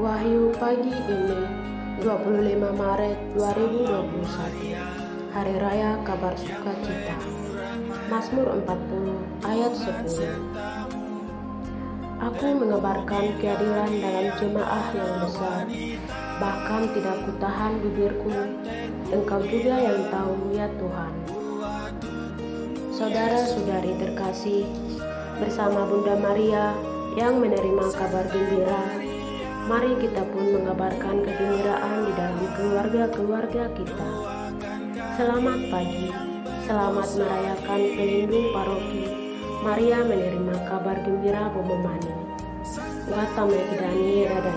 Wahyu pagi ini 25 Maret 2021 Hari Raya Kabar Sukacita. Mazmur 40 ayat 10 Aku mengabarkan keadilan dalam jemaah yang besar. Bahkan tidak kutahan bibirku. Engkau juga yang tahu ya Tuhan. Saudara-saudari terkasih Bersama Bunda Maria yang menerima kabar gembira Mari kita pun mengabarkan kegembiraan di dalam keluarga-keluarga kita. Selamat pagi, selamat merayakan pelindung paroki. Maria menerima kabar gembira Bomomani. Watame kidani radaita.